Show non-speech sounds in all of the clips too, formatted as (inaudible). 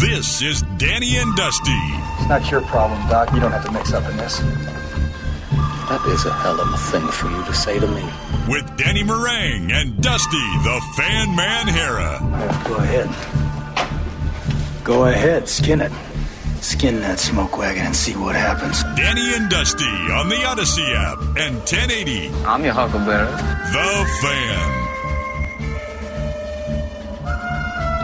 This is Danny and Dusty. It's not your problem, Doc. You don't have to mix up in this. That is a hell of a thing for you to say to me. With Danny Marang and Dusty, the Fan Man Harrah. Go ahead. Go ahead, skin it. Skin that smoke wagon and see what happens. Danny and Dusty on the Audacy app and 1080. I'm your huckleberry. The Fan.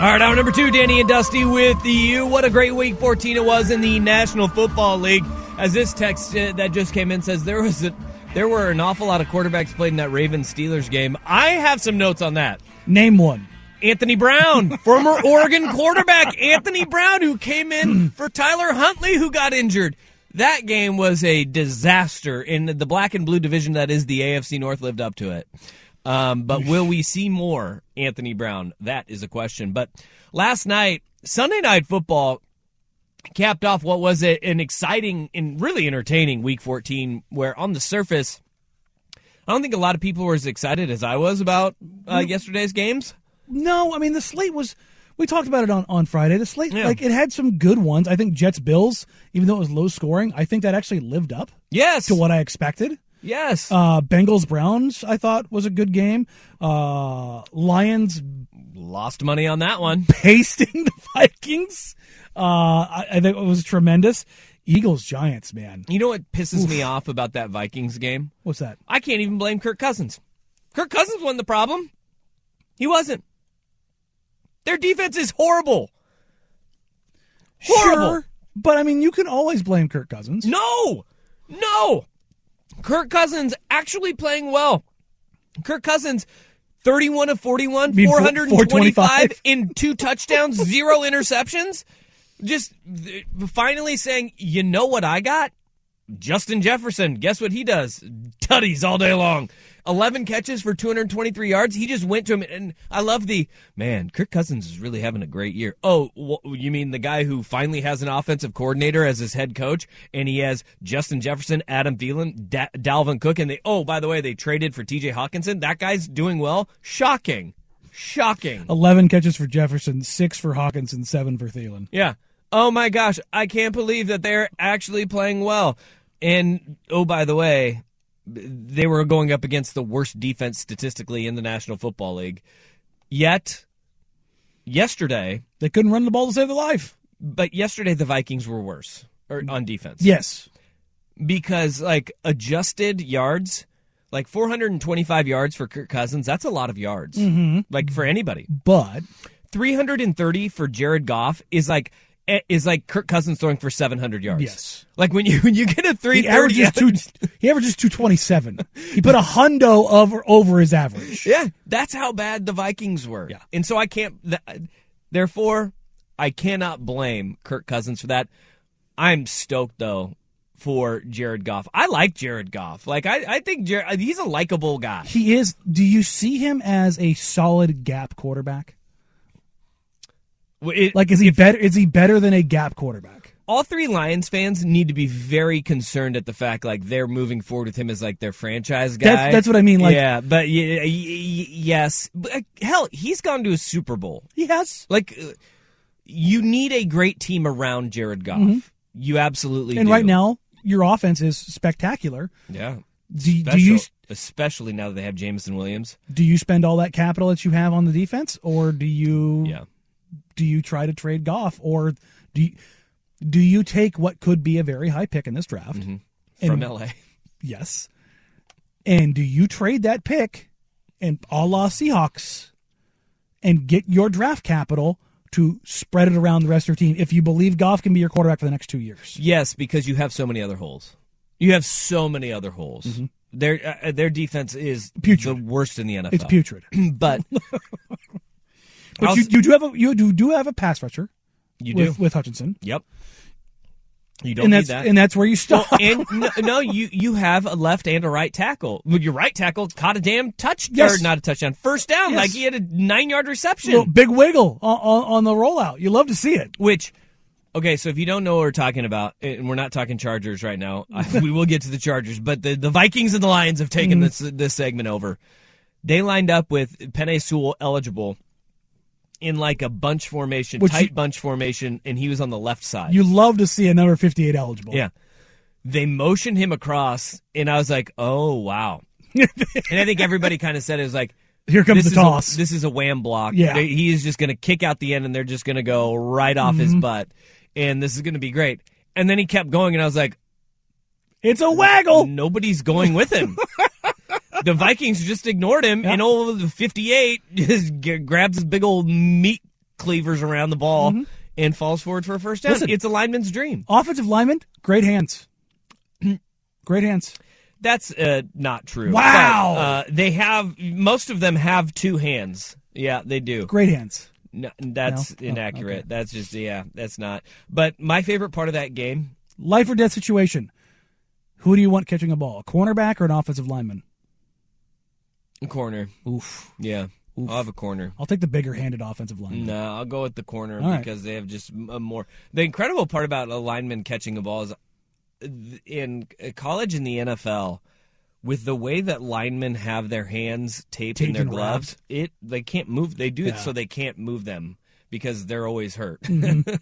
All right, hour number two, Danny and Dusty with you. What a great week 14 it was in the National Football League. As this text uh, that just came in says, there was a, there were an awful lot of quarterbacks played in that Ravens Steelers game. I have some notes on that. Name one. Anthony Brown, (laughs) former Oregon quarterback Anthony Brown, who came in for Tyler Huntley, who got injured. That game was a disaster in the black and blue division that is the AFC North lived up to it. Um, but will we see more Anthony Brown? That is a question. But last night, Sunday Night Football capped off what was a, an exciting and really entertaining Week 14, where on the surface, I don't think a lot of people were as excited as I was about uh, yesterday's games. No, I mean the slate was. We talked about it on, on Friday. The slate, Yeah. like it had some good ones. I think Jets Bills, even though it was low scoring, I think that actually lived up Yes. to what I expected. Yes. Uh, Bengals Browns, I thought was a good game. Uh, Lions Lost money on that one. (laughs) pasting the Vikings. Uh, I, I think it was tremendous. Eagles Giants, man. You know what pisses me off about that Vikings game? What's that? I can't even blame Kirk Cousins. Kirk Cousins wasn't the problem. He wasn't. Their defense is horrible. Horrible. Sure, but I mean, you can always blame Kirk Cousins. No, no. Kirk Cousins actually playing well. Kirk Cousins, 31 of 41, mean, 425 425? in two touchdowns, zero interceptions. Just finally saying, you know what I got? Justin Jefferson. Guess what he does? Tutties all day long. 11 catches for 223 yards. He just went to him, and I love the man. Kirk Cousins is really having a great year. Oh, you mean the guy who finally has an offensive coordinator as his head coach, and he has Justin Jefferson, Adam Thielen, da- Dalvin Cook, and they. Oh, by the way, they traded for T.J. Hockenson. That guy's doing well. Shocking, shocking. 11 catches for Jefferson, six for Hockenson, seven for Thielen. Yeah. Oh my gosh, I can't believe that they're actually playing well. And oh, by the way, they were going up against the worst defense statistically in the National Football League. Yet, yesterday, They couldn't run the ball to save their life. but yesterday the Vikings were worse or on defense. Yes. because like adjusted yards, like 425 yards for Kirk Cousins, that's a lot of yards. Mm-hmm. Like for anybody. But 330 for Jared Goff is like Eh, is like Kirk Cousins throwing for 700 yards. Yes. Like when you (laughs) when you get a he 330 averages two. He averages two twenty seven. He put a (laughs) hundo over over his average. Yeah, that's how bad the Vikings were. Yeah. And so I can't th- therefore I cannot blame Kirk Cousins for that. I'm stoked though for Jared Goff. I like Jared Goff. Like I I think Jared, he's a likable guy. He is. Do you see him as a solid gap quarterback? It- Like, is he better? Is he better than a gap quarterback? all three Lions fans need to be very concerned at the fact like they're moving forward with him as like their franchise guy. That's- that's what I mean, like- yeah, but y- y- y- yes, but, uh, hell, he's gone to a Super Bowl. Yes. Like, uh, you need a great team around Jared Goff. You absolutely Mm-hmm. And do. right now, your offense is spectacular. yeah. Do, Special, do you especially now that they have Jameson Williams? do you spend all that capital that you have on the defense, or do you Yeah. Do you try to trade Goff, or do you, do you take what could be a very high pick in this draft? From And- LA. (laughs) Yes. And do you trade that pick and a la Seahawks and get your draft capital to spread it around the rest of your team if you believe Goff can be your quarterback for the next two years? Yes, because you have so many other holes. You have so many other holes. Their uh, their defense is Mm-hmm. Putrid. the worst in the NFL. It's putrid. (clears throat) but (laughs) But I'll you, you do have a you do, do have a pass rusher you do. with, with Hutchinson. Yep. You don't And need that's that. and that's where you stop. Well, and no, (laughs) no, you you have a left and a right tackle. Your right tackle caught a damn touchdown, Yes. not a touchdown, first down. Yes. Like he had a nine yard reception. Little big wiggle on, on, on the rollout. You love to see it. Which, okay, so if you don't know what we're talking about, and we're not talking Chargers right now, (laughs) we will get to the Chargers, but the, the Vikings and the Lions have taken mm-hmm. this this segment over. They lined up with Penei Sewell eligible in like a bunch formation, Which tight you- bunch formation, and he was on the left side. You love to see a number fifty eight eligible. Yeah. They motioned him across, and I was like, oh, wow. (laughs) and I think everybody kind of said it was like, Here comes this the toss. A, this is a wham block. Yeah. They- he is just going to kick out the end, and they're just going to go right off Mm-hmm. his butt. And this is going to be great. And then he kept going, and I was like, it's a waggle. nobody's going with him. (laughs) the Vikings just ignored him, and old 58 just g- grabs his big old meat cleavers around the ball and falls forward for a first down. Mm-hmm. Listen. it's a lineman's dream. Offensive lineman, great hands. (clears throat) great hands. That's uh, not true. Wow. But, uh, they have most of them have two hands. Yeah, they do. Great hands. No, that's No? Oh, inaccurate. okay. That's just yeah, that's not. But my favorite part of that game, Life or death situation. Who do you want catching a ball? A cornerback or an offensive lineman? Corner. Oof. Yeah, I'll have a corner. I'll take the bigger handed offensive line. No, I'll go with the corner All right. because they have just a more. The incredible part about a lineman catching a ball is uh, in college and the NFL. With the way that linemen have their hands taped, in their gloves, it they can't move. They do it so they can't move them because they're always hurt. Mm-hmm.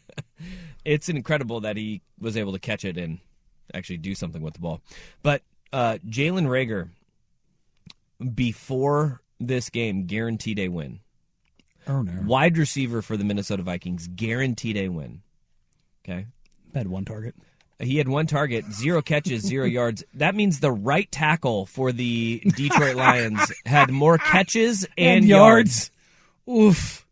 (laughs) it's incredible that he was able to catch it and actually do something with the ball. But uh, Jalen Reagor, before this game, guaranteed a win. Oh no! Wide receiver for the Minnesota Vikings, guaranteed a win. Okay. Had one target. He had one target, zero catches, zero (laughs) yards. That means the right tackle for the Detroit Lions had more catches (laughs) and, And yards. yards. Oof.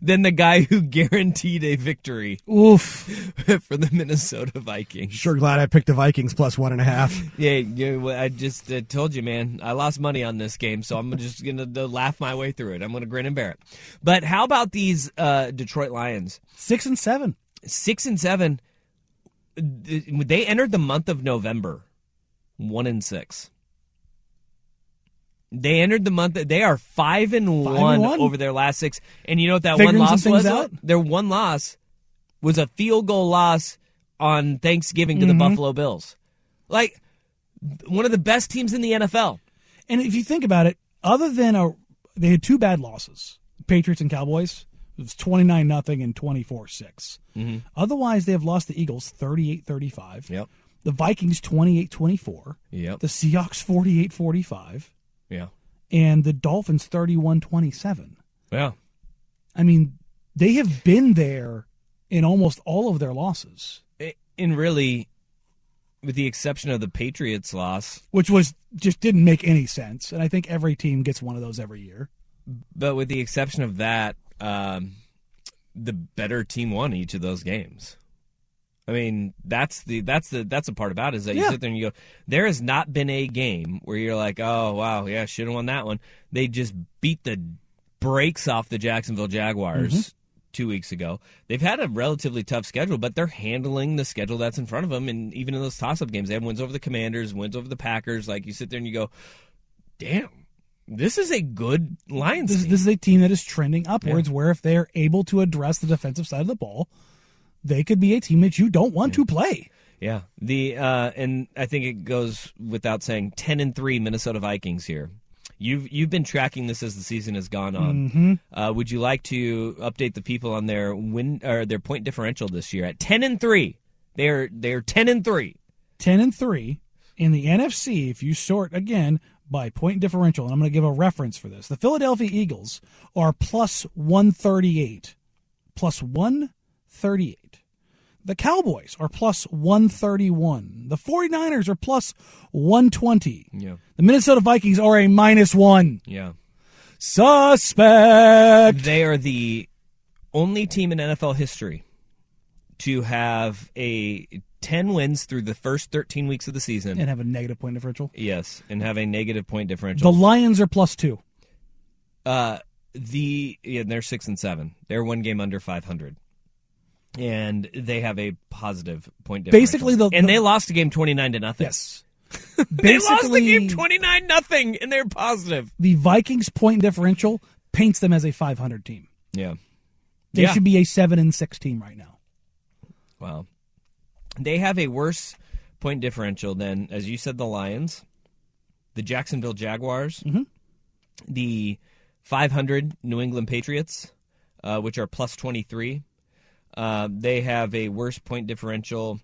Than the guy who guaranteed a victory Oof. (laughs) for the Minnesota Vikings. Sure glad I picked the Vikings plus one and a half. Yeah, yeah, I just uh, told you, man. I lost money on this game, so I'm just going to laugh my way through it. I'm going to grin and bear it. But how about these uh, Detroit Lions? Six and seven. Six and seven. They entered the month of November, one and six. They entered the month. They are five and, and one, one. over their last six. And you know what that Figuring one loss was? out? Their one loss was a field goal loss on Thanksgiving to Mm-hmm. the Buffalo Bills. Like one of the best teams in the NFL. And if you think about it, other than a, they had two bad losses, Patriots and Cowboys. It was 29 nothing and 24 6. Otherwise, they have lost the Eagles 38 35. Yep. The Vikings 28 24. Yep. The Seahawks 48 45. Yeah. And the Dolphins 31 27. Yeah. I mean, they have been there in almost all of their losses, And really, with the exception of the Patriots loss, which was just didn't make any sense. And I think every team gets one of those every year. but with the exception of that, um, the better team won each of those games. I mean, that's the that's the that's the part about it is that you sit there and you go, there has not been a game where you're like, oh wow, yeah, should have won that one. They just beat the brakes off the Jacksonville Jaguars Mm-hmm. two weeks ago. They've had a relatively tough schedule, but they're handling the schedule that's in front of them. And even in those toss-up games, they have wins over the Commanders, wins over the Packers. Like you sit there and you go, damn, This is a good Lions This, team. this is a team that is trending upwards. Where if they're able to address the defensive side of the ball, they could be a team that you don't want to play. Yeah, the uh, and I think it goes without saying, ten and three Minnesota Vikings here. You've you've been tracking this as the season has gone on. Mhm. Uh, would you like to update the people on their win or their point differential this year at ten and three? They're they're ten and three. 10 and 3 in the NFC if you sort again by point differential and I'm going to give a reference for this. The Philadelphia Eagles are plus 138. Plus 138. The Cowboys are plus 131. The 49ers are plus 120. Yeah, The Minnesota Vikings are a minus 1. yeah. Suspect. They are the only team in NFL history to have a ten wins through the first thirteen weeks of the season. And have a negative point differential. yes, and have a negative point differential. The Lions are plus 2. Uh, the yeah, they're six and seven. They're one game under five hundred, and they have a positive point differential. Basically, the- and they lost a game twenty nine to nothing. Yes. they lost the game twenty nine (laughs) nothing, and they're positive. The Vikings point differential paints them as a 500 team. Yeah, They Yeah. should be a 7 and 6 team right now. wow. They have a worse point differential than, as you said, the Lions, the Jacksonville Jaguars, Mhm. the five hundred New England Patriots, uh, which are plus twenty three. Uh, they have a worse point differential.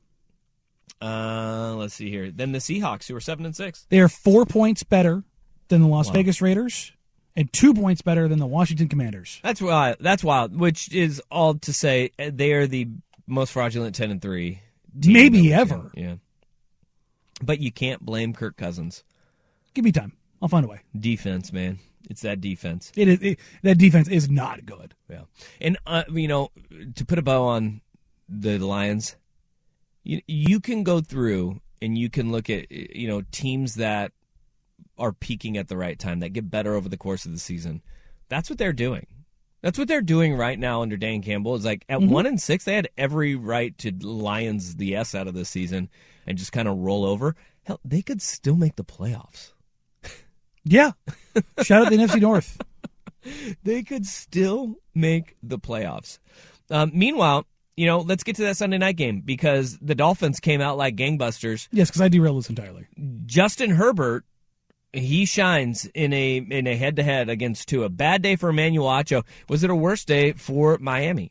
Uh, let's see here. Than the Seahawks, who are seven and six. They are 4 points better than the Las Wow. Vegas Raiders and 2 points better than the Washington Commanders. That's wild. That's wild. Which is all to say uh, they are the most fraudulent ten and three. Maybe ever. seen. Yeah. But you can't blame Kirk Cousins. Give me time. I'll find a way. Defense, man. It's that defense. It is it, that defense is not good. Yeah. And uh, you know, to put a bow on the Lions, you you can go through and you can look at you know teams that are peaking at the right time that get better over the course of the season. That's what they're doing. That's what they're doing right now under Dan Campbell. Is like at Mhm. one and six, they had every right to Lions the S out of this season and just kind of roll over. Hell, they could still make the playoffs. Yeah. Shout out the NFC North. (laughs) they could still make the playoffs. Um, meanwhile, you know, let's get to that Sunday night game because the Dolphins came out like gangbusters. Yes, because I derailed this entirely. Justin Herbert, he shines in a in a head to head against Tua. Bad day for Emmanuel Acho. Was it a worse day for Miami?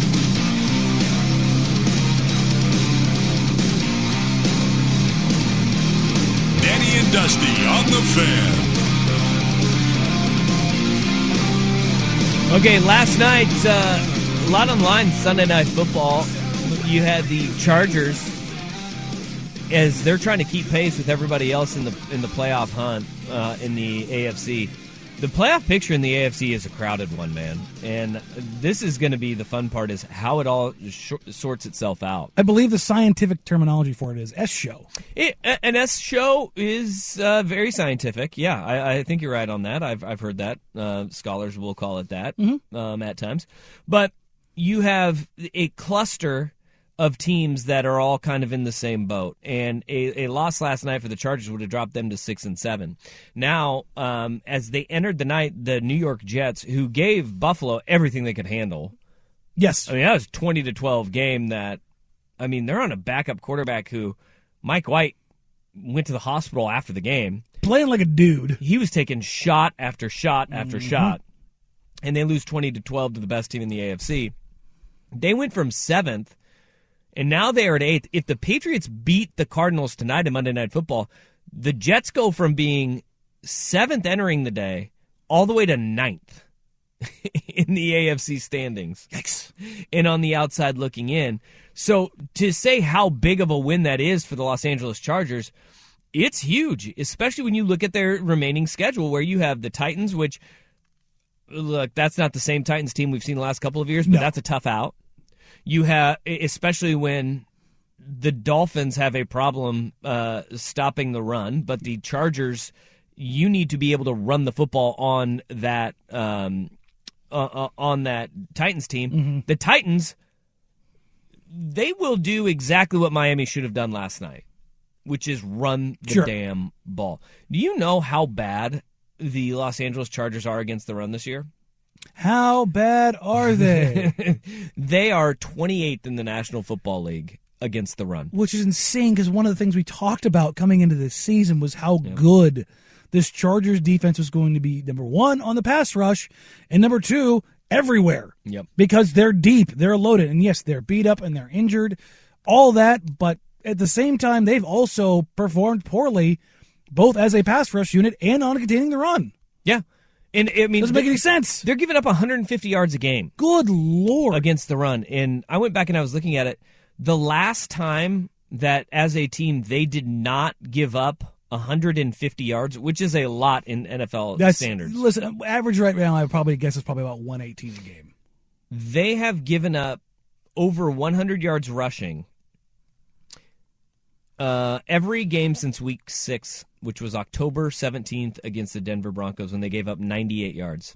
Dusty on the Fan. Okay, last night, uh, a lot online Sunday Night Football. You had the Chargers as they're trying to keep pace with everybody else in the in the playoff hunt uh, in the AFC. The playoff picture in the AFC is a crowded one, man, and this is going to be the fun part: is how it all sh- sorts itself out. I believe the scientific terminology for it is S show. It, an S show is uh, very scientific. Yeah, I, I, think you're right on that. I've I've heard that. Uh, scholars will call it that mm-hmm. um, at times, but you have a cluster of teams that are all kind of in the same boat. And a, a loss last night for the Chargers would have dropped them to six and seven. Now, um, as they entered the night, the New York Jets, who gave Buffalo everything they could handle. Yes, I mean that was twenty to twelve game. That I mean they're on a backup quarterback who Mike White went to the hospital after the game, playing like a dude. He was taking shot after shot after mm-hmm. shot, and they lose twenty to twelve to the best team in the AFC. They went from seventh and now they are at eighth. If the Patriots beat the Cardinals tonight in Monday Night Football, the Jets go from being seventh entering the day all the way to ninth (laughs) in the AFC standings. Yikes. And on the outside looking in. So to say how big of a win that is for the Los Angeles Chargers, it's huge, especially when you look at their remaining schedule where you have the Titans, which look, that's not the same Titans team we've seen the last couple of years, but no. that's a tough out you have, especially when the Dolphins have a problem uh, stopping the run, but the Chargers, you need to be able to run the football on that um, uh, uh, on that Titans team. Mm-hmm. The Titans, they will do exactly what Miami should have done last night, which is run the sure. damn ball. Do you know how bad the Los Angeles Chargers are against the run this year? How bad are they? (laughs) they are 28th in the National Football League against the run. Which is insane because one of the things we talked about coming into this season was how good this Chargers defense was going to be number one on the pass rush and number two everywhere. Yep. Because they're deep, they're loaded, and yes, they're beat up and they're injured, all that, but at the same time, they've also performed poorly both as a pass rush unit and on containing the run. Yeah. And I mean, doesn't make any sense. They're giving up 150 yards a game. Good lord! Against the run, and I went back and I was looking at it. The last time that, as a team, they did not give up 150 yards, which is a lot in NFL That's, standards. Listen, average right now, I probably guess is probably about 118 a game. They have given up over 100 yards rushing uh, every game since week six, which was October 17th against the Denver Broncos when they gave up 98 yards.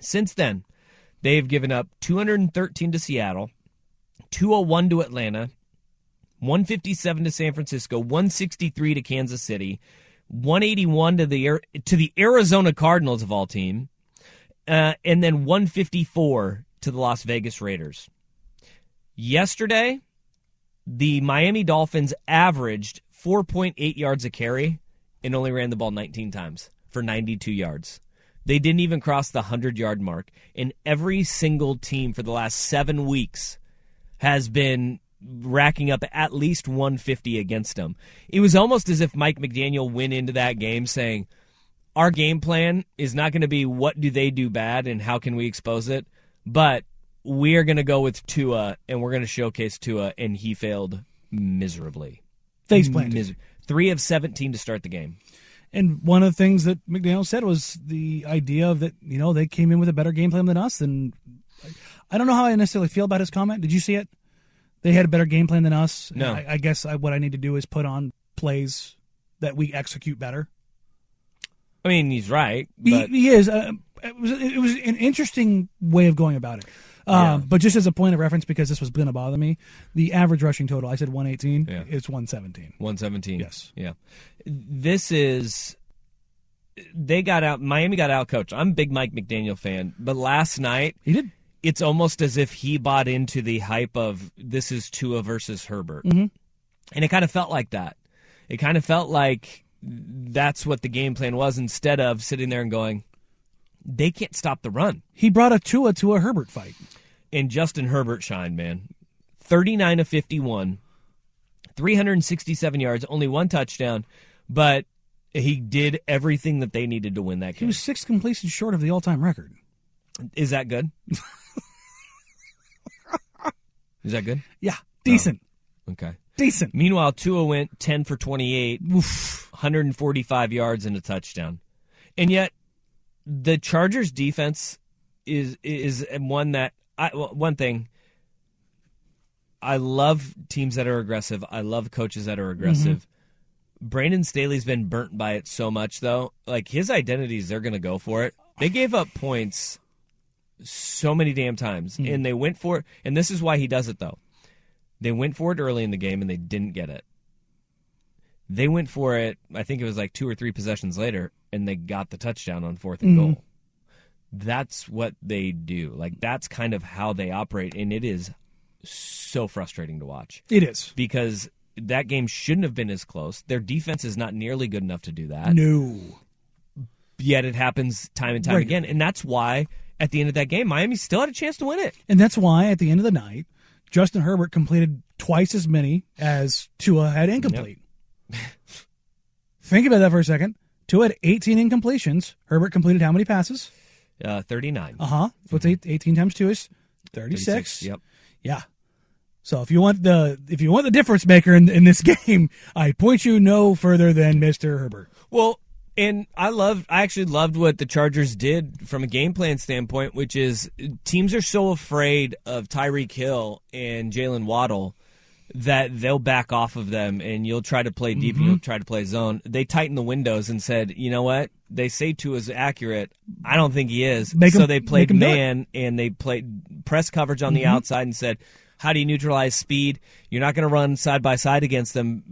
Since then, they've given up 213 to Seattle, 201 to Atlanta, 157 to San Francisco, 163 to Kansas City, 181 to the to the Arizona Cardinals of all team, uh, and then 154 to the Las Vegas Raiders. Yesterday, the Miami Dolphins averaged 4.8 yards a carry and only ran the ball 19 times for 92 yards. They didn't even cross the 100 yard mark. And every single team for the last seven weeks has been racking up at least 150 against them. It was almost as if Mike McDaniel went into that game saying, Our game plan is not going to be what do they do bad and how can we expose it, but we are going to go with Tua and we're going to showcase Tua, and he failed miserably. Face planted. Mis- three of 17 to start the game. And one of the things that McDaniel said was the idea of that, you know, they came in with a better game plan than us. And I don't know how I necessarily feel about his comment. Did you see it? They had a better game plan than us. No. I, I, guess I, what I need to do is put on plays that we execute better. I mean, he's right. He, he, is. Uh, it, was, it was an interesting way of going about it. Yeah. Um, but just as a point of reference, because this was going to bother me, the average rushing total, I said 118. Yeah. It's 117. 117. Yes. Yeah. This is. They got out. Miami got out coach. I'm a big Mike McDaniel fan, but last night he did. It's almost as if he bought into the hype of this is Tua versus Herbert, mm-hmm. and it kind of felt like that. It kind of felt like that's what the game plan was instead of sitting there and going, they can't stop the run. He brought a Tua to a Herbert fight. And Justin Herbert shined, man. 39 of 51, 367 yards, only one touchdown. But He did everything that they needed to win that game. He was six completions short of the all-time record. Is that good? (laughs) Is that good? Yeah, oh. decent, Okay. decent. Meanwhile, Tua went 10 for 28, 145 yards and a touchdown. And yet, the Chargers defense is is one that I well, one thing I love teams that are aggressive. I love coaches that are mm-hmm. aggressive. Brandon Staley's been burnt by it so much though. Like his identities they're going to go for it. They gave up points so many damn times hmm. and they went for it and this is why he does it though. They went for it early in the game and they didn't get it. They went for it, I think it was like two or three possessions later, and they got the touchdown on 4th and mm-hmm. goal. That's what they do. Like, that's kind of how they operate, and it is so frustrating to watch It is. because that game shouldn't have been as close. Their defense is not nearly good enough to do that. No. Yet it happens time and time Right. again, and that's why at the end of that game, Miami still had a chance to win it. And that's why at the end of the night, Justin Herbert completed twice as many as Tua had incomplete. (laughs) Think about that for a second. Tua had 18 incompletions. Herbert completed how many passes? Uh, 39. Uh huh. So it's eight, 18 times two is 36. 36, Yep. Yeah. So if you want the if you want the difference maker in, in this (laughs) game, I point you no further than Mr. Herbert. Well, and I loved, I actually loved what the Chargers did from a game plan standpoint, which is teams are so afraid of Tyreek Hill and Jaylen Waddle that they'll back off of them and you'll try to play deep and Mm-hmm. you'll try to play zone. They tightened the windows and said, you know what? They say Tua is accurate. I don't think he is. Make so him- they played him do it. man and they played press coverage on the Mm-hmm. outside and said, how do you neutralize speed? You're not going to run side by side against them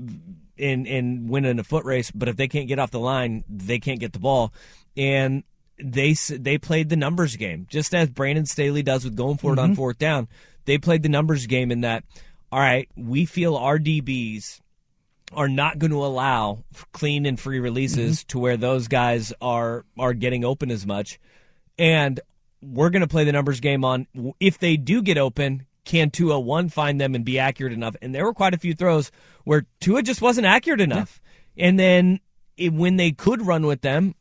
and and win in a foot race. But if they can't get off the line, they can't get the ball. And they they played the numbers game, just as Brandon Staley does with going for it on fourth down. They played the numbers game in that. All right, we feel our DBs are not going to allow clean and free releases mm-hmm. to where those guys are are getting open as much, and we're going to play the numbers game on if they do get open. Can Tua one find them and be accurate enough? And there were quite a few throws where Tua just wasn't accurate enough. And then it, when they could run with them,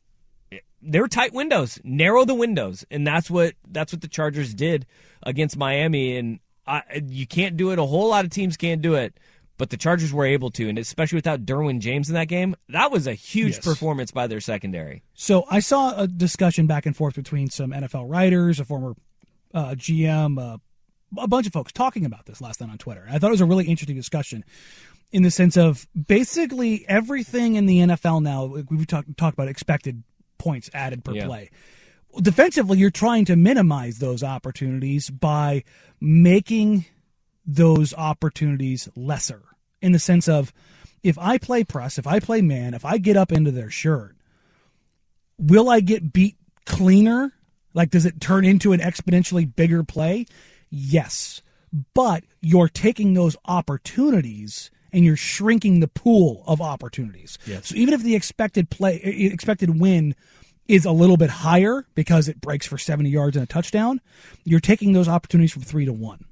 they're tight windows, narrow the windows, and that's what that's what the Chargers did against Miami. And I, you can't do it. A whole lot of teams can't do it, but the Chargers were able to, and especially without Derwin James in that game, that was a huge Yes. performance by their secondary. So I saw a discussion back and forth between some NFL writers, a former uh, GM, uh, a bunch of folks talking about this last night on Twitter. I thought it was a really interesting discussion in the sense of basically everything in the NFL now. We've talked talked about expected points added per Yeah. play. Defensively, you're trying to minimize those opportunities by making those opportunities lesser in the sense of if I play press, if I play man, if I get up into their shirt, will I get beat cleaner? Like, does it turn into an exponentially bigger play? Yes. But you're taking those opportunities and you're shrinking the pool of opportunities. Yes. So even if the expected play, expected win is a little bit higher because it breaks for 70 yards and a touchdown, you're taking those opportunities from three to one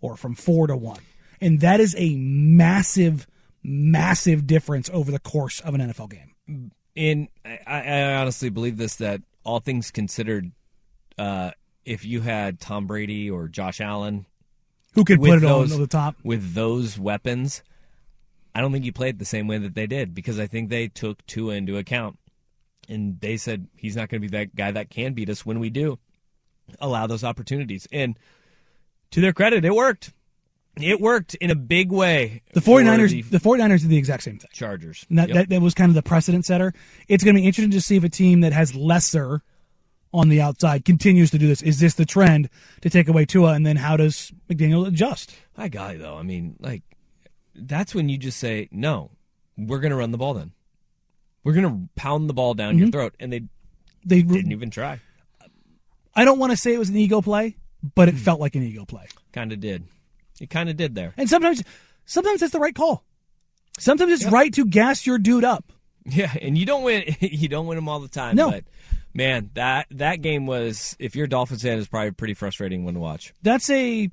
or from four to one. And that is a massive, massive difference over the course of an NFL game. And I, I honestly believe this that all things considered, uh, if you had Tom Brady or Josh Allen Who could put it those, on the top? with those weapons, I don't think you played the same way that they did because I think they took Tua into account and they said he's not going to be that guy that can beat us when we do allow those opportunities. And to their credit, it worked. It worked in a big way. The for 49ers, the the 49ers did the exact same thing. Chargers. That, Yep. that, that was kind of the precedent setter. It's going to be interesting to see if a team that has lesser on the outside continues to do this. Is this the trend to take away Tua? And then how does McDaniel adjust? Hi, guy, though. I mean, like, that's when you just say, no, we're going to run the ball then. We're going to pound the ball down Mm-hmm. your throat. And they They didn't even try. I don't want to say it was an ego play, but Hmm. it felt like an ego play. Kind of did. It kind of did there. And sometimes, sometimes it's the right call. Sometimes it's right to gas your dude up. Yeah, and you don't win. (laughs) You don't win them all the time. No. but man, that that game was. If you're a Dolphins fan, is probably a pretty frustrating one to watch. That's a,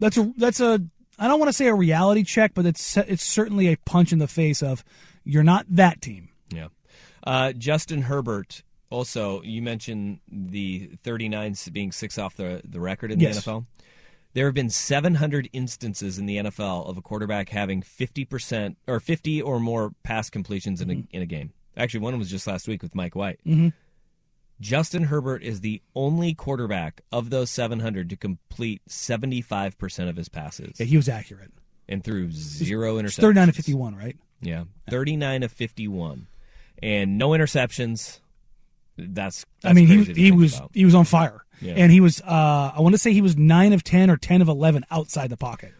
that's a, that's a. I don't want to say a reality check, but it's it's certainly a punch in the face of you're not that team. Yeah. Uh, Justin Herbert. Also, you mentioned the 39 being six off the, the record in the NFL. There have been 700 instances in the NFL of a quarterback having 50% or 50 or more pass completions in a, in a game. Actually, one was just last week with Mike White. Mhm. Justin Herbert is the only quarterback of those 700 to complete 75% of his passes. Yeah, he was accurate. And threw zero It's interceptions. 39 to 51, right? Yeah, 39 of 51. And no interceptions. That's, that's I mean, he he was about. he was on fire, Yeah. and he was. Uh, I want to say he was nine of ten or ten of eleven outside the pocket.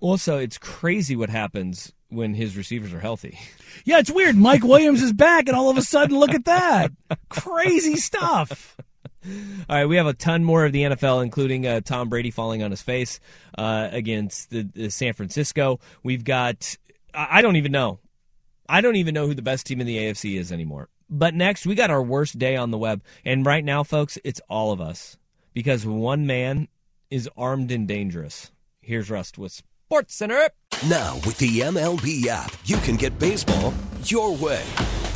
Also, it's crazy what happens when his receivers are healthy. Yeah, it's weird. Mike Williams is back, and all of a sudden, look at that, crazy stuff. (laughs) All right, we have a ton more of the NFL, including uh, Tom Brady falling on his face uh, against the, the San Francisco. We've got, I don't even know. I don't even know who the best team in the AFC is anymore. But next, we got our worst day on the web. And right now, folks, it's all of us because one man is armed and dangerous. Here's Rust with Sports Center. Now, with the MLB app, you can get baseball your way.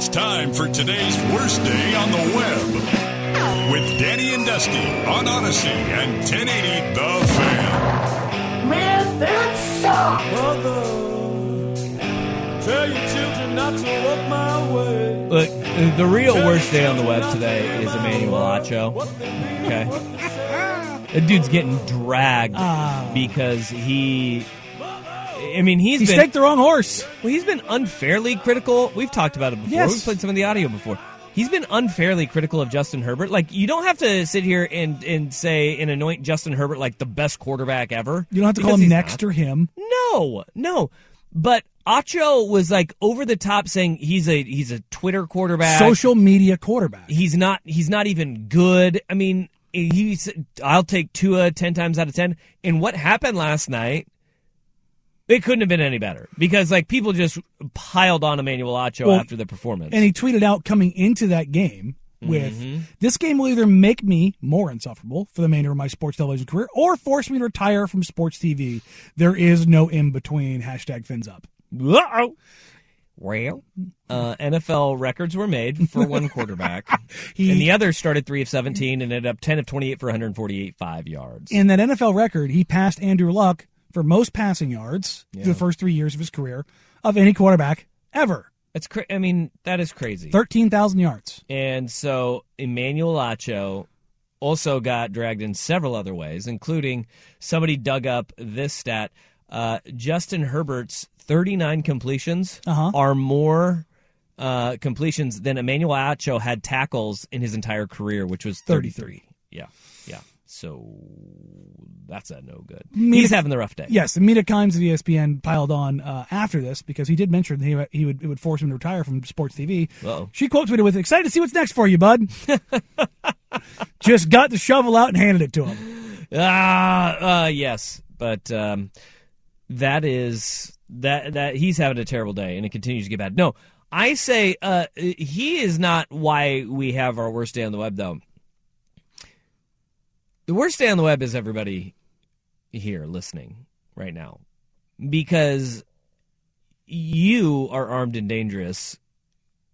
It's time for today's worst day on the web with Danny and Dusty on Audacy and 1080 The Fan. Man, that sucks! Tell your children not to walk my way. Look, the real worst day on the web today is Emmanuel Acho. Okay. The dude's getting dragged ah. because he. I mean, he's He been, staked the wrong horse. Well, he's been unfairly critical. We've talked about it before. Yes. We've played some of the audio before. He's been unfairly critical of Justin Herbert. Like, you don't have to sit here and, and say and anoint Justin Herbert like the best quarterback ever. You don't have to call him next not. or him. No, no. But Acho was like over the top saying he's a he's a Twitter quarterback. Social media quarterback. He's not he's not even good. I mean, he's I'll take Tua 10 times out of 10. And what happened last night it couldn't have been any better because like people just piled on Emmanuel Acho Well, after the performance. And he tweeted out coming into that game with Mhm. this game will either make me more insufferable for the remainder of my sports television career or force me to retire from sports TV. There is no in between. Hashtag fins up. Uh-oh. Well, uh, NFL records were made for one (laughs) quarterback, He- and the other started three of seventeen and ended up ten of twenty-eight for 148 five yards. In that NFL record, he passed Andrew Luck for most passing yards Yeah. the first three years of his career of any quarterback ever. It's cra- I mean that is crazy. Thirteen thousand yards. And so Emmanuel Acho also got dragged in several other ways, including somebody dug up this stat. Uh, Justin Herbert's 39 completions Uh-huh. are more uh, completions than Emmanuel Acho had tackles in his entire career, which was 33. Yeah, yeah. So that's a no good. Mina- He's having the rough day. Yes, and Mina Kimes of ESPN piled on uh, after this because he did mention he, he would it would force him to retire from sports TV. Uh-oh. She quote me with, "Excited to see what's next for you, bud." (laughs) Just got the shovel out and handed it to him. Ah, uh, yes, but um, that is that that he's having a terrible day, and it continues to get bad. No, I say uh, he is not why we have our worst day on the web, though. The worst day on the web is everybody here listening right now, because you are armed and dangerous.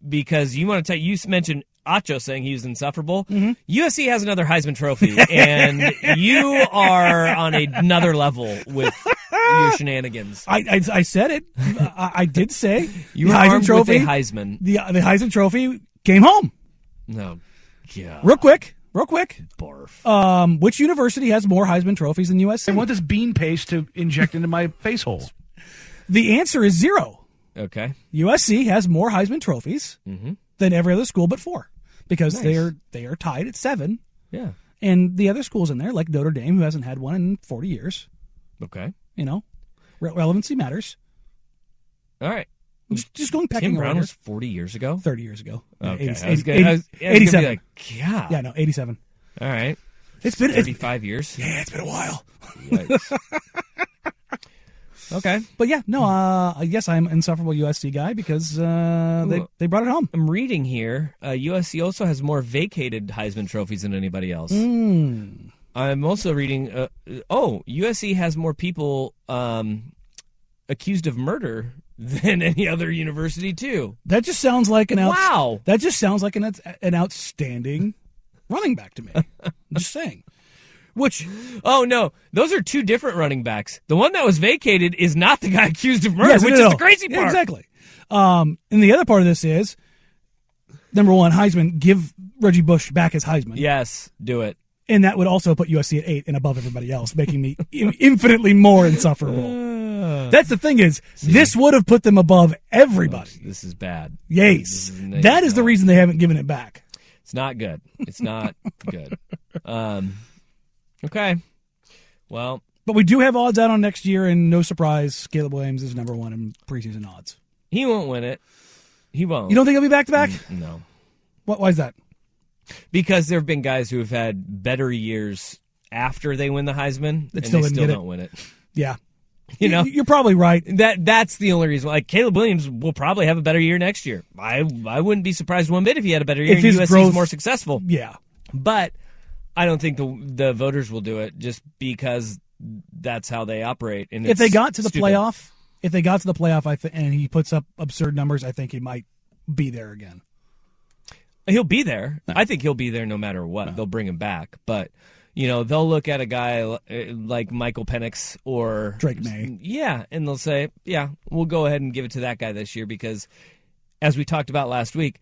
Because you want to tell you mentioned Acho saying he was insufferable. Mm-hmm. USC has another Heisman Trophy, (laughs) and you are on another level with your shenanigans. I, I, I said it. I, I did say (laughs) You the were Heisman armed Trophy. with a Heisman. The the Heisman Trophy came home. No, yeah. Real quick, real quick. Barf. Um, which university has more Heisman trophies than USC? I want this bean paste to inject into my face hole. The answer is zero. Okay. USC has more Heisman trophies Mm-hmm. than every other school but four because Nice. they are they are tied at seven. Yeah. And the other schools in there, like Notre Dame, who hasn't had one in forty years, Okay. you know, re- relevancy matters. All right. Just, just going pecking Tim Brown order. was 40 years ago. 30 years ago. Okay, 80 I was gonna- 80 I was- I was gonna be 87. like, God. Yeah, no, 87. All right. It's been it's, 35 years. yeah, it's been a while. (laughs) Okay. But yeah, no, uh, I guess I'm an insufferable USC guy because uh, they they brought it home. I'm reading here. Uh, USC also has more vacated Heisman trophies than anybody else. Mm. I'm also reading. Uh, oh, USC has more people um, accused of murder than any other university too. That just sounds like an Wow. That just sounds like an an outstanding (laughs) running back to me. I'm just saying. Which Oh no, those are two different running backs. The one that was vacated is not the guy accused of murder, Yes, which no, is no. the crazy Yeah, part. exactly. Um, and the other part of this is number one, Heisman give Reggie Bush back his Heisman. Yes, do it. And that would also put USC at eight and above everybody else, making me (laughs) infinitely more insufferable. That's the thing is, this would have put them above everybody. This is bad. Yes, is- that is the reason they haven't given it back. It's not good. It's not (laughs) good. Um, okay. Well, But we do have odds out on next year, and no surprise, Caleb Williams is number one in preseason odds. he won't win it. He won't. You don't think he'll be back to back? No. What? Why is that? Because there have been guys who have had better years after they win the Heisman, That and still they still don't win it. Yeah, (laughs) You know, you're probably right. That that's the only reason. Like Caleb Williams will probably have a better year next year. I I wouldn't be surprised one bit if he had a better year. If and his USC is growth- more successful. Yeah, but I don't think the the voters will do it just because that's how they operate. And if they got to the stupid. playoff, if they got to the playoff, I th- and he puts up absurd numbers, I think he might be there again. He'll be there. I think he'll be there no matter what. They'll bring him back, but you know they'll look at a guy uh, like Michael Penix or Drake Maye. yeah, and they'll say, "Yeah, we'll go ahead and give it to that guy this year," because as we talked about last week,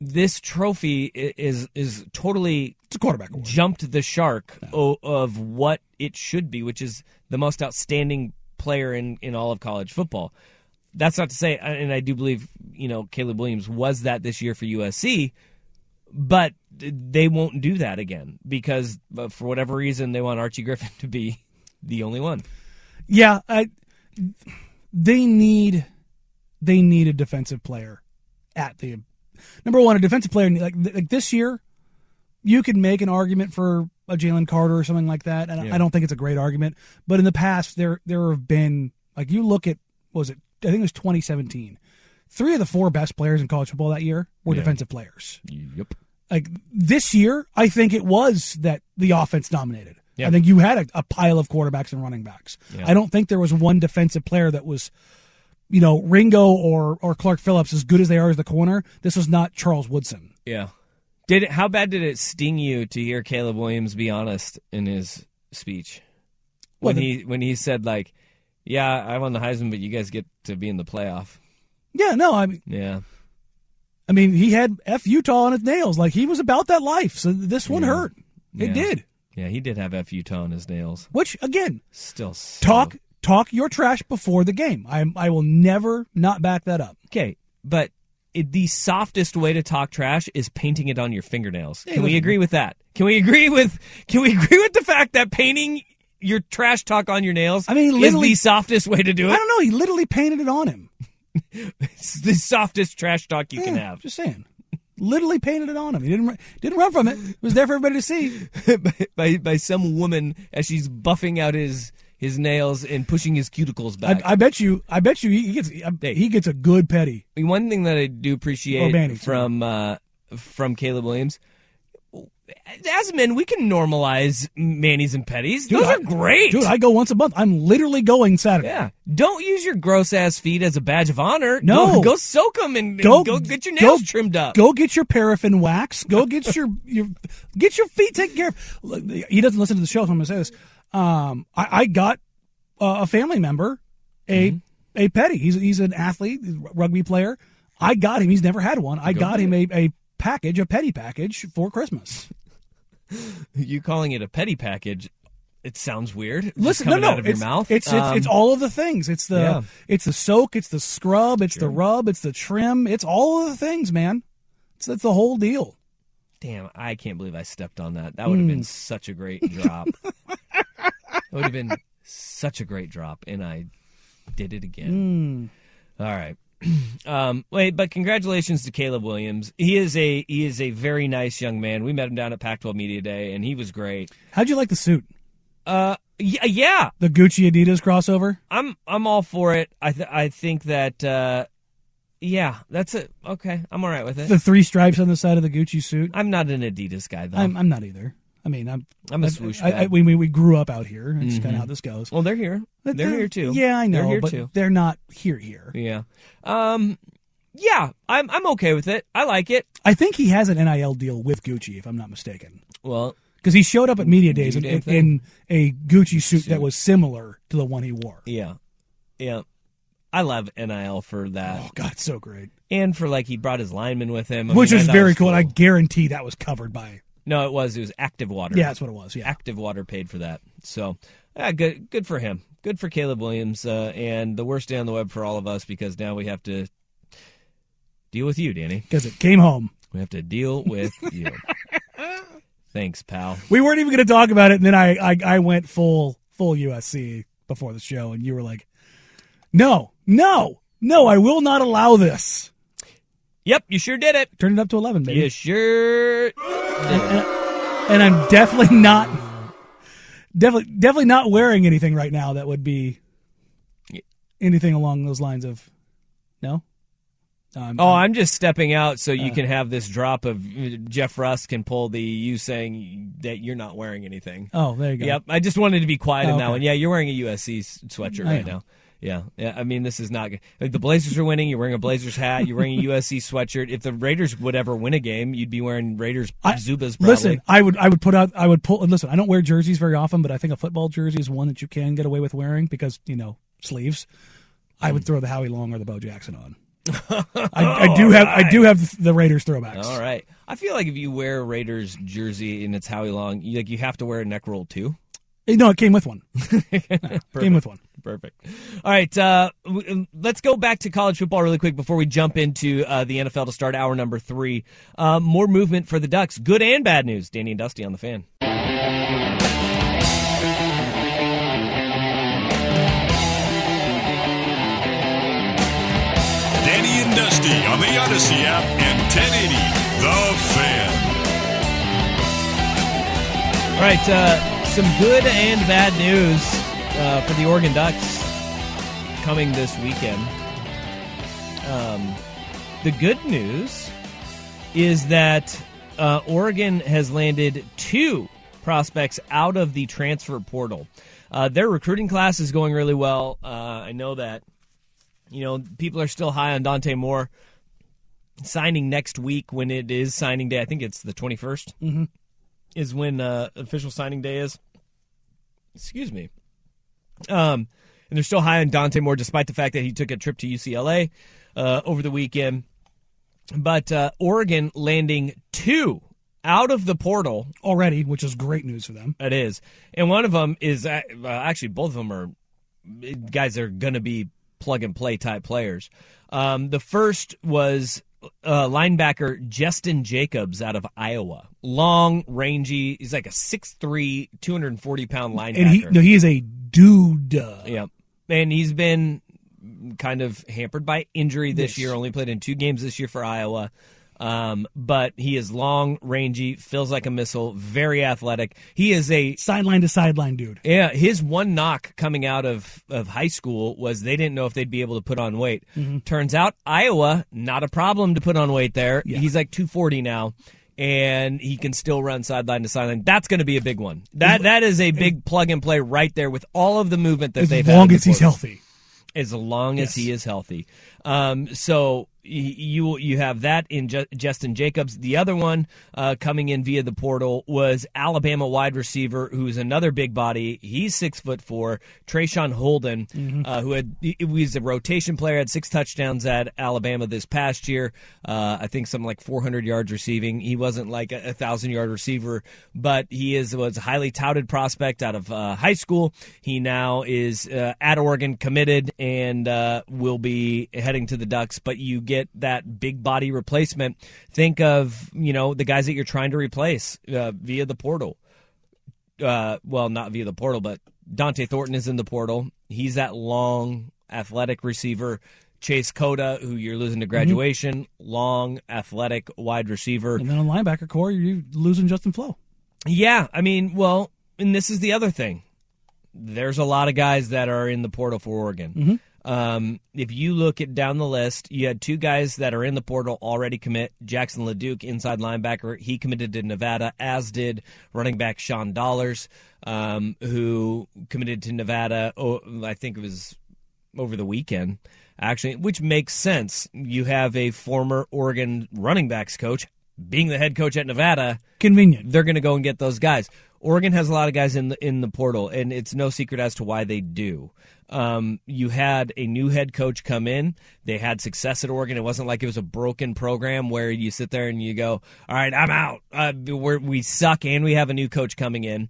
this trophy is is totally It's a quarterback award. jumped the shark o- of what it should be, which is the most outstanding player in in all of college football. That's not to say, and I do believe you know Caleb Williams was that this year for USC, but they won't do that again because uh, for whatever reason they want Archie Griffin (laughs) to be the only one. Yeah, I, they need they need a defensive player at the number one. A defensive player like like this year, you could make an argument for a Jalen Carter or something like that, and Yeah. I don't think it's a great argument. But in the past, there there have been like you look at what was it I think it was 2017. Three of the four best players in college football that year were Yeah. defensive players. Yep. Like this year, I think it was that the offense dominated. Yeah. I think you had a, a pile of quarterbacks and running backs. Yeah. I don't think there was one defensive player that was, you know, Ringo or or Clark Phillips as good as they are as the corner. This was not Charles Woodson. Yeah. Did it, how bad did it sting you to hear Caleb Williams be honest in his speech when Well, the- he when he said like, "Yeah, I won the Heisman, but you guys get to be in the playoff." Yeah, no, I mean, Yeah. I mean, he had F Utah on his nails. Like he was about that life. So this one Yeah. hurt. It Yeah. did. Yeah, he did have F Utah on his nails. Which again, Still so- talk talk your trash before the game. I I will never not back that up. Okay, but it, the softest way to talk trash is painting it on your fingernails. Can we agree with that? Can we agree with Can we agree with the fact that painting your trash talk on your nails I mean, is literally- the softest way to do it. I don't know. He literally painted it on him. It's the softest trash talk you can have. Just saying. Literally painted it on him. He didn't run- didn't run from it. It was there for everybody to see. (laughs) by, by by some woman as she's buffing out his his nails and pushing his cuticles I, back. I bet you. I bet you he gets he gets a good petty. One thing that I do appreciate Or Manny, from uh, from Caleb Williams, as men, we can normalize Manny's and Petties. Dude, Those I- are great. Dude, I go once a month. I'm literally going Saturday. yeah, don't use your gross ass feet as a badge of honor. No. go, go soak them and, and Go- go, get your go- nails trimmed up. Go get your paraffin wax. Go get your your get your feet taken care of. Look, He doesn't listen to the show, so I'm going to say this. Um, I, I got uh, a family member a Mm-hmm. a petty. He's he's an athlete, rugby player. I got him. He's never had one. I Go got him a, a package, a petty package for Christmas. You calling it a petty package? It sounds weird. Listen, no, no, out of it's, your mouth. It's it's, Um, it's all of the things. It's the Yeah. it's the soak, it's the scrub, it's the rub, it's the trim, it's all of the things, man. It's that's the whole deal. Damn, I can't believe I stepped on that. That would have Mm. been such a great drop. that would have been such a great drop, and I did it again. Mm. All right. (clears throat) Um, wait, but congratulations to Caleb Williams. He is a he is a very nice young man. We met him down at Pac-12 Media Day, and he was great. How'd you like the suit? Uh, yeah, yeah. The Gucci Adidas crossover. I'm I'm all for it. I th- I think that uh, yeah, that's it. Okay, I'm all right with it. The three stripes on the side of the Gucci suit. I'm not an Adidas guy though. I'm, I'm not either. I mean, I'm I'm a swoosh I, I, we, we we grew up out here. It's Mhm. kind of how this goes. Well, they're here. But They're here too. Yeah, I know, They're here but too. they're not here here. Yeah. Um. Yeah, I'm I'm okay with it. I like it. I think he has an NIL deal with Gucci, if I'm not mistaken. Well, Because he showed up at media days in, in, in a Gucci suit that was similar to the one he wore. yeah, yeah. I love NIL for that. Oh God, so great. And for like he brought his lineman with him, I Which mean, is very cool. And I guarantee that was covered by. No, it was. It was Active Water. Yeah, that's what it was. Yeah. Active Water paid for that. So, yeah, good. Good for him. Good for Caleb Williams. Uh, and the worst day on the web for all of us because now we have to deal with you, Danny. Because it came home. We have to deal with (laughs) you. Thanks, pal. We weren't even going to talk about it, and then I, I I went full full USC before the show, and you were like, "No, no, no, I will not allow this." Yep, you sure did it. Turn it up to eleven, baby. You sure. Did and, and I'm definitely not, definitely definitely not wearing anything right now that would be anything along those lines of, no. I'm- Oh, I'm just stepping out so you Uh. can have this drop of uh, Jeff Russ can pull the you saying that you're not wearing anything. Oh, there you go. Yep. I just wanted to be quiet Oh, in that okay. one. Yeah, you're wearing a USC sweatshirt I right know. now. Yeah. Yeah. I mean, this is not good. Like, the Blazers are winning. You're wearing a Blazers hat. You're wearing a USC (laughs) sweatshirt. If the Raiders would ever win a game, you'd be wearing Raiders Zubaz. Probably. Listen, I would I would put out I would pull. Listen, I don't wear jerseys very often, but I think a football jersey is one that you can get away with wearing because you know sleeves. I would hmm. throw the Howie Long or the Bo Jackson on. (laughs) I, I do have I do have the Raiders throwbacks. All right. I feel like if you wear a Raiders jersey and it's Howie Long, you, like you have to wear a neck roll too. Eh, No, it came with one. (laughs) came with one. Perfect. All right, uh, w- let's go back to college football really quick before we jump into uh, the NFL to start hour number three. Uh, more movement for the Ducks, good and bad news. Danny and Dusty on the fan. Danny and Dusty on the Audacy app and 1080 The Fan. All right, uh, some good and bad news uh, for the Oregon Ducks coming this weekend. Um, the good news is that uh, Oregon has landed two prospects out of the transfer portal. Uh, their recruiting class is going really well. Uh, I know that you know people are still high on Dante Moore signing next week when it is signing day. I think it's the twenty Mhm. Is when uh, official signing day is. Excuse me. Um, and they're still high on Dante Moore, despite the fact that he took a trip to UCLA uh, over the weekend. But uh, Oregon landing two out of the portal already, which is great news for them. It is, and one of them is uh, actually both of them are guys that are going to be plug and play type players. Um, the first was uh, linebacker Jestin Jacobs out of Iowa. Long, rangy. He's like a 6'3", 240 pound linebacker. And he no, he is a dude. Yeah. And he's been kind of hampered by injury this Yes. year. Only played in two games this year for Iowa. Um, but he is long, rangy, feels like a missile, very athletic. He is a sideline to sideline dude. Yeah, his one knock coming out of, of high school was they didn't know if they'd be able to put on weight. Mhm. Turns out Iowa, not a problem to put on weight there. He's like 240 now. And he can still run sideline to sideline. That's going to be a big one. That that is a big plug and play right there with all of the movement that As they've As long as he's healthy. as long as Yes. he is healthy. Um, so you you have that in Jestin Jacobs. The other one uh, coming in via the portal was Alabama wide receiver, who's another big body. He's six foot four. Traeshon Holden, Mhm. uh, who had he was a rotation player, had six touchdowns at Alabama this past year. Uh, I think something like 400 yards receiving. He wasn't like a, a thousand yard receiver, but he is was a highly touted prospect out of uh, high school. He now is uh, at Oregon, committed, and uh, will be heading to the Ducks. But you get that big body replacement. Think of you know the guys that you're trying to replace uh, via the portal. Uh, well, not via the portal, but Dont'e Thornton is in the portal. He's that long, athletic receiver. Chase Cota, who you're losing to graduation, long, athletic wide receiver. And then on linebacker corps, you're losing Justin Flowe. Yeah, I mean, well, and this is the other thing. There's a lot of guys that are in the portal for Oregon. Mhm. Um, if you look at down the list, you had two guys that are in the portal already commit. Jackson LaDuke, inside linebacker, he committed to Nevada, as did running back Sean Dollars, um, who committed to Nevada. Oh, I think it was over the weekend, actually, which makes sense. You have a former Oregon running backs coach being the head coach at Nevada. Convenient. They're going to go and get those guys. Oregon has a lot of guys in the in the portal, and it's no secret as to why they do. Um, you had a new head coach come in. They had success at Oregon. It wasn't like it was a broken program where you sit there and you go, "All right, I'm out. Uh, we suck," and we have a new coach coming in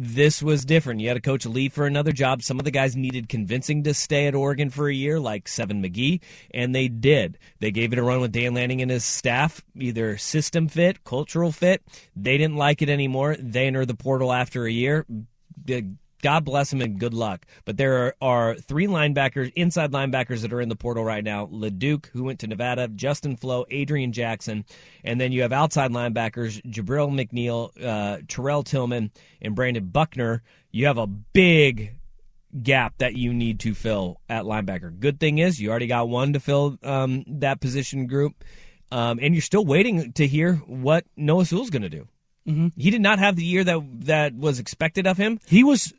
this was different. You had a coach leave for another job. Some of the guys needed convincing to stay at Oregon for a year, like Seven McGee, and they did. They gave it a run with Dan Lanning and his staff, either system fit, cultural fit. They didn't like it anymore. They entered the portal after a year. God bless him and good luck. But there are, are three linebackers, inside linebackers that are in the portal right now. LaDuke, who went to Nevada, Justin Flowe, Adrian Jackson, and then you have outside linebackers Jabril McNeil, uh, Terrell Tilmon, and Brandon Buckner. You have a big gap that you need to fill at linebacker. Good thing is you already got one to fill um, that position group, um, and you're still waiting to hear what Noah Sewell's going to do. Mhm. He did not have the year that that was expected of him. He was,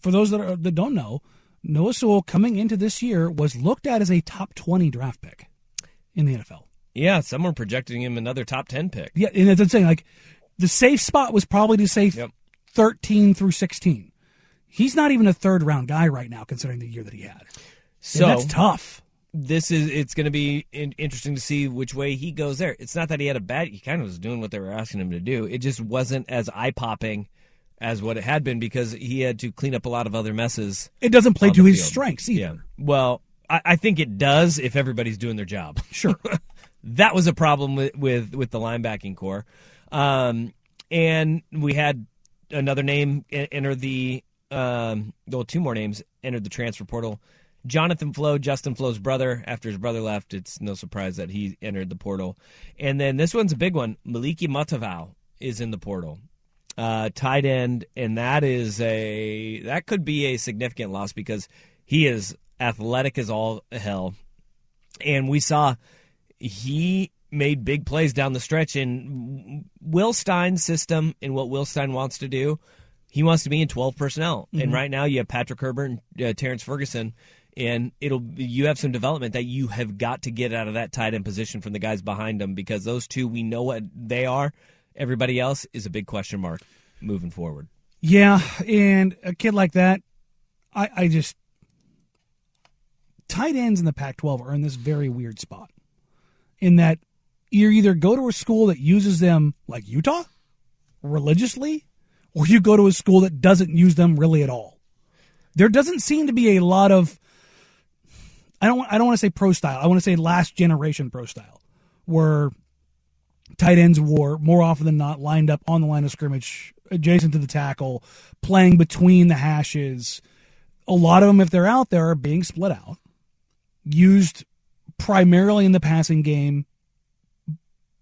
for those that, are, that don't know, Noah Sewell coming into this year was looked at as a top 20 draft pick in the NFL. Yeah, some were projecting him another top ten pick. Yeah, and that's saying. Like, the safe spot was probably to say 13 through 16. He's not even a third round guy right now, considering the year that he had. So And that's tough. This is it's going to be in, interesting to see which way he goes there. It's not that he had a bad; he kind of was doing what they were asking him to do. It just wasn't as eye popping as what it had been because he had to clean up a lot of other messes. It doesn't play to his field. strengths either. Yeah. Well, I, I think it does if everybody's doing their job. (laughs) Sure. that was a problem with with, with the linebacking corps. Um, and we had another name enter the um, well, two more names entered the transfer portal. Jonathan Flowe, Justin Flowe's brother. After his brother left, it's no surprise that he entered the portal. And then this one's a big one. Moliki Matavao is in the portal, uh, tight end, and that is a that could be a significant loss because he is athletic as all hell, and we saw he made big plays down the stretch in Will Stein's system and what Will Stein wants to do. He wants to be in 12 personnel. And Mhm. right now you have Patrick Herbert and uh, Terrence Ferguson and it'll you have some development that you have got to get out of that tight end position from the guys behind them because those two we know what they are. Everybody else is a big question mark moving forward. Yeah, and a kid like that, I, I just tight ends in the Pac-12 are in this very weird spot, in that you either go to a school that uses them like Utah, religiously, or you go to a school that doesn't use them really at all. There doesn't seem to be a lot of I don't I don't want to say pro style. I want to say last generation pro style, where tight ends were more often than not lined up on the line of scrimmage, adjacent to the tackle, playing between the hashes. A lot of them, if they're out there, are being split out, used primarily in the passing game.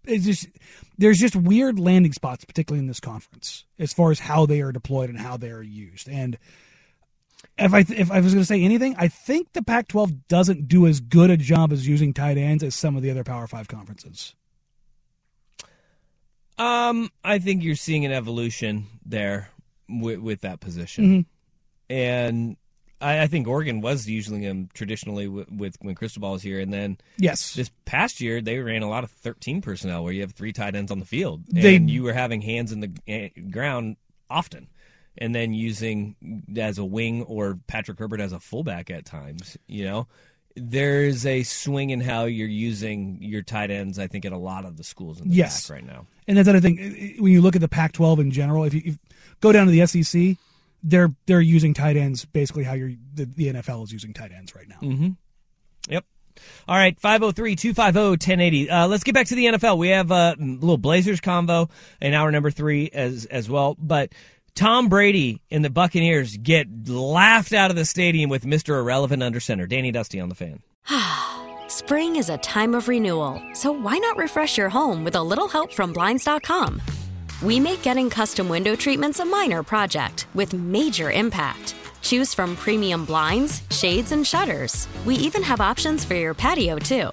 It's just there's just weird landing spots, particularly in this conference, as far as how they are deployed and how they are used. And if I if I was going to say anything, I think the Pac-12 doesn't do as good a job as using tight ends as some of the other Power Five conferences. Um, I think you're seeing an evolution there with, with that position, and I, I think Oregon was using them traditionally with, with when Cristobal was here, and then Yes. this past year they ran a lot of 13 personnel where you have three tight ends on the field, They- and you were having hands in the eh, ground often, and then using as a wing or Patrick Herbert as a fullback at times. You know, there's a swing in how you're using your tight ends. I think at a lot of the schools in the Yes. right now. And that's another thing. When you look at the Pac-12 in general, if you, if you go down to the SEC, they're they're using tight ends basically how you're, the, the NFL is using tight ends right now. Mm-hmm. Yep. All right, 503-250-1080. Uh, let's get back to the NFL. We have a little Blazers convo in hour number three as as well. But Tom Brady and the Buccaneers get laughed out of the stadium with Mr. Irrelevant under center. Danny Dusty on the fan. (sighs) Spring is a time of renewal, so why not refresh your home with a little help from Blinds.com? We make getting custom window treatments a minor project with major impact. Choose from premium blinds, shades, and shutters. We even have options for your patio, too.